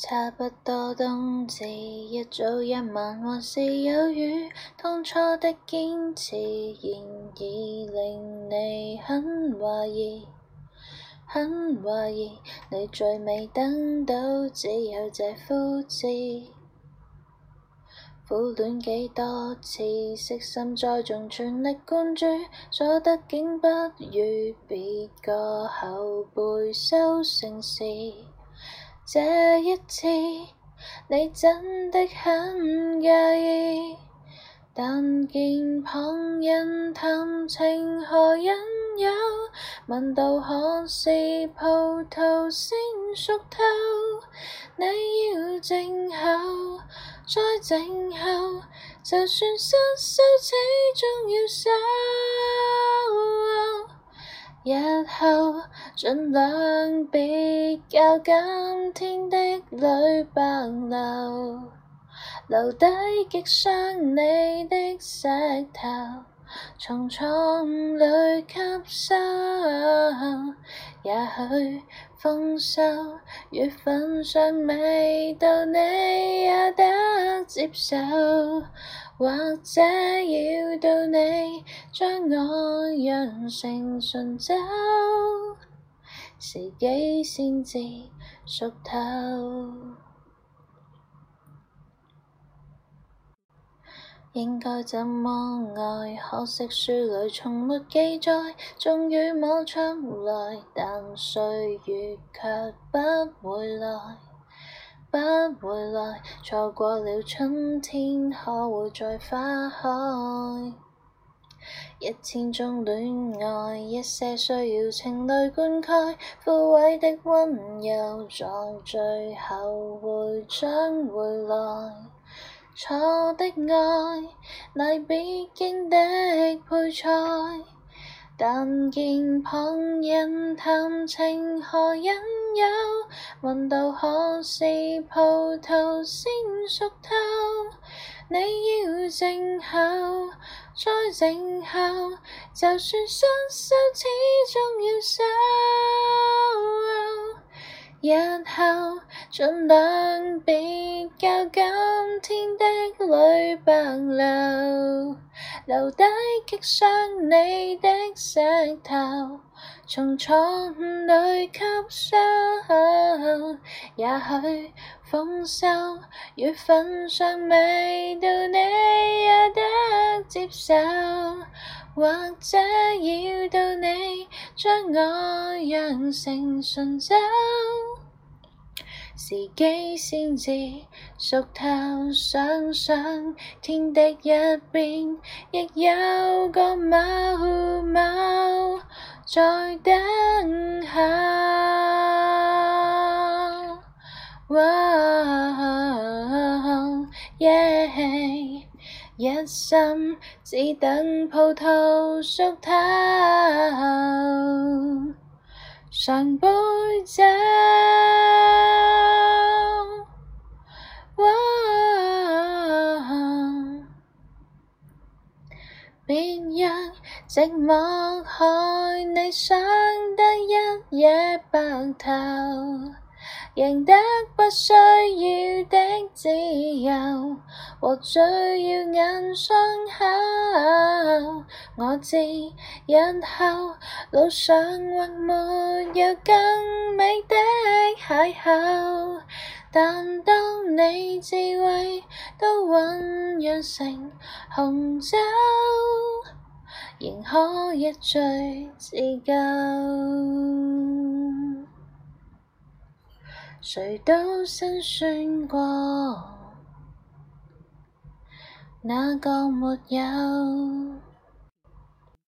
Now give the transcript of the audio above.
差不多冬至，一早一晚还是有雨。当初的坚持，现已令你很怀疑，很怀疑。你再未等到，只有这枯枝。苦恋几多次，悉心栽种，全力灌注，所得竟不如别个后辈收成时。这一次，你真的很介意。但见旁人谈情何引诱，问到何时葡萄先熟透，你要静候，再静候，就算失手，始终要守。日后尽量别教今天的泪白流，留低击伤你的石头，从错误里吸收。也许丰收月份尚未到，你也得接受，或者要到你。将我酿成醇酒，时机先至熟透。应该怎么爱？可惜书里从没记载。终于摸出来，但岁月却不回来，不回来。错过了春天，可会再花开？一千种恋爱，一些需要情泪灌溉，枯萎的温柔，在最后会长回来。错的爱乃必经的配菜，但见旁人谈情何引诱，问道何时葡萄先熟透？你要静候。在静候，就算失手，始终要收。日后尽量别教今天的泪白流。留低击伤你的石头，从创口里吸收。也许丰收月份上未到，你也得接受，或者要到你将我酿成醇酒。时机先至熟透，想想天的一边，亦有个某某在等候。一生只等葡萄熟透，上杯酒。别让寂寞害你，想得一夜白头，赢得不需要的自由，和最耀眼伤口。我知日后路上或没有更美的邂逅。但当你智慧都酝酿成红酒，仍可一醉自救。谁都辛酸过，哪个没有？